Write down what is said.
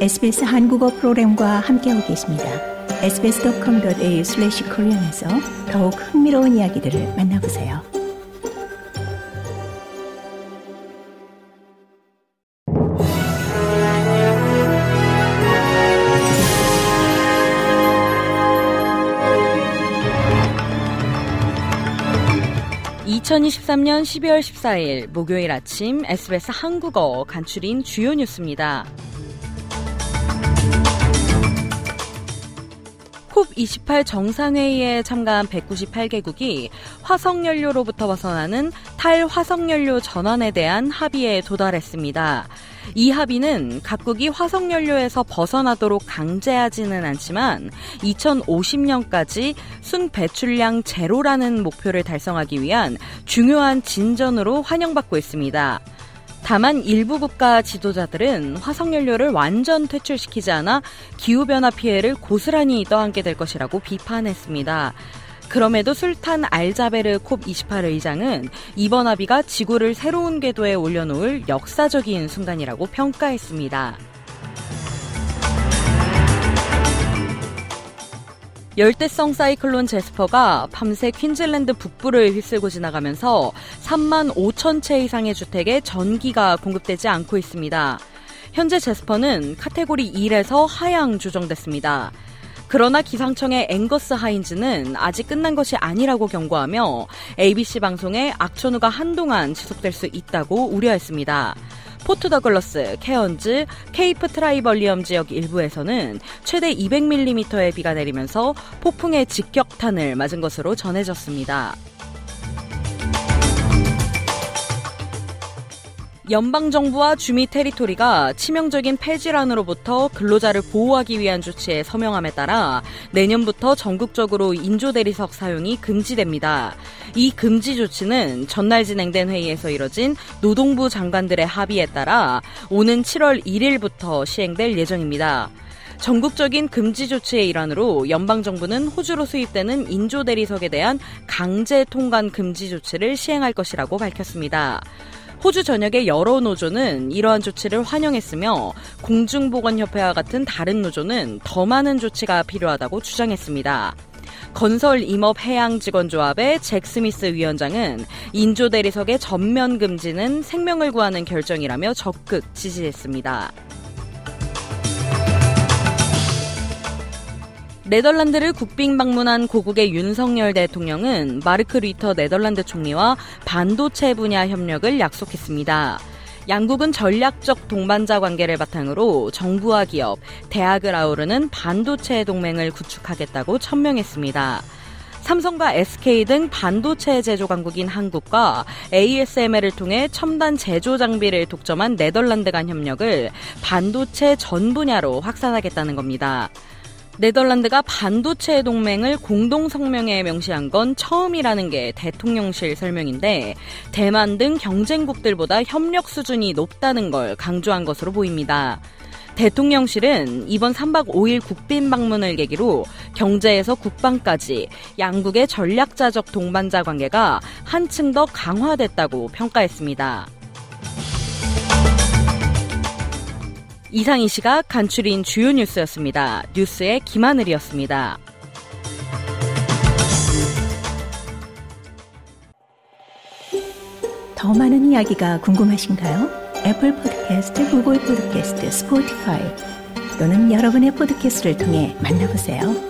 SBS 한국어 프로그램과 함께하고 계십니다. sbs.com.au/korean에서 더욱 흥미로운 이야기들을 만나보세요. (2023년 12월 14일) 목요일 아침 SBS 한국어 간추린 주요 뉴스입니다. 콥28 정상회의에 참가한 198개국이 화석연료로부터 벗어나는 탈화석연료 전환에 대한 합의에 도달했습니다. 이 합의는 각국이 화석연료에서 벗어나도록 강제하지는 않지만 2050년까지 순 배출량 제로라는 목표를 달성하기 위한 중요한 진전으로 환영받고 있습니다. 다만 일부 국가 지도자들은 화석연료를 완전 퇴출시키지 않아 기후변화 피해를 고스란히 떠안게 될 것이라고 비판했습니다. 그럼에도 술탄 알자베르 콥28 의장은 이번 합의가 지구를 새로운 궤도에 올려놓을 역사적인 순간이라고 평가했습니다. 열대성 사이클론 제스퍼가 밤새 퀸즐랜드 북부를 휩쓸고 지나가면서 3만 5천 채 이상의 주택에 전기가 공급되지 않고 있습니다. 현재 제스퍼는 카테고리 1에서 하향 조정됐습니다. 그러나 기상청의 앵거스 하인즈는 아직 끝난 것이 아니라고 경고하며 ABC 방송에 악천후가 한동안 지속될 수 있다고 우려했습니다. 포트 더글러스, 케언즈, 케이프 트리뷸레이션 지역 일부에서는 최대 200mm의 비가 내리면서 폭풍의 직격탄을 맞은 것으로 전해졌습니다. 연방정부와 주미 테리토리가 치명적인 폐질환으로부터 근로자를 보호하기 위한 조치에 서명함에 따라 내년부터 전국적으로 인조대리석 사용이 금지됩니다. 이 금지 조치는 전날 진행된 회의에서 이뤄진 노동부 장관들의 합의에 따라 오는 7월 1일부터 시행될 예정입니다. 전국적인 금지 조치의 일환으로 연방정부는 호주로 수입되는 인조 대리석에 대한 강제 통관 금지 조치를 시행할 것이라고 밝혔습니다. 호주 전역의 여러 노조는 이러한 조치를 환영했으며 공중보건협회와 같은 다른 노조는 더 많은 조치가 필요하다고 주장했습니다. 건설 임업 해양 직원조합의 잭 스미스 위원장은 인조 대리석의 전면 금지는 생명을 구하는 결정이라며 적극 지지했습니다. 네덜란드를 국빈 방문한 고국의 윤석열 대통령은 마르크 뤼터 네덜란드 총리와 반도체 분야 협력을 약속했습니다. 양국은 전략적 동반자 관계를 바탕으로 정부와 기업, 대학을 아우르는 반도체 동맹을 구축하겠다고 천명했습니다. 삼성과 SK 등 반도체 제조 강국인 한국과 ASML을 통해 첨단 제조 장비를 독점한 네덜란드 간 협력을 반도체 전 분야로 확산하겠다는 겁니다. 네덜란드가 반도체 동맹을 공동 성명에 명시한 건 처음이라는 게 대통령실 설명인데 대만 등 경쟁국들보다 협력 수준이 높다는 걸 강조한 것으로 보입니다. 대통령실은 이번 3박 5일 국빈 방문을 계기로 경제에서 국방까지 양국의 전략자적 동반자 관계가 한층 더 강화됐다고 평가했습니다. 이상 이 시각 간추린 주요 뉴스였습니다. 뉴스의 김하늘이었습니다. 더 많은 이야기가 궁금하신가요? 애플 포드캐스트, 구글 포드캐스트, 스포티파이 또는 여러분의 포드캐스트를 통해 만나보세요.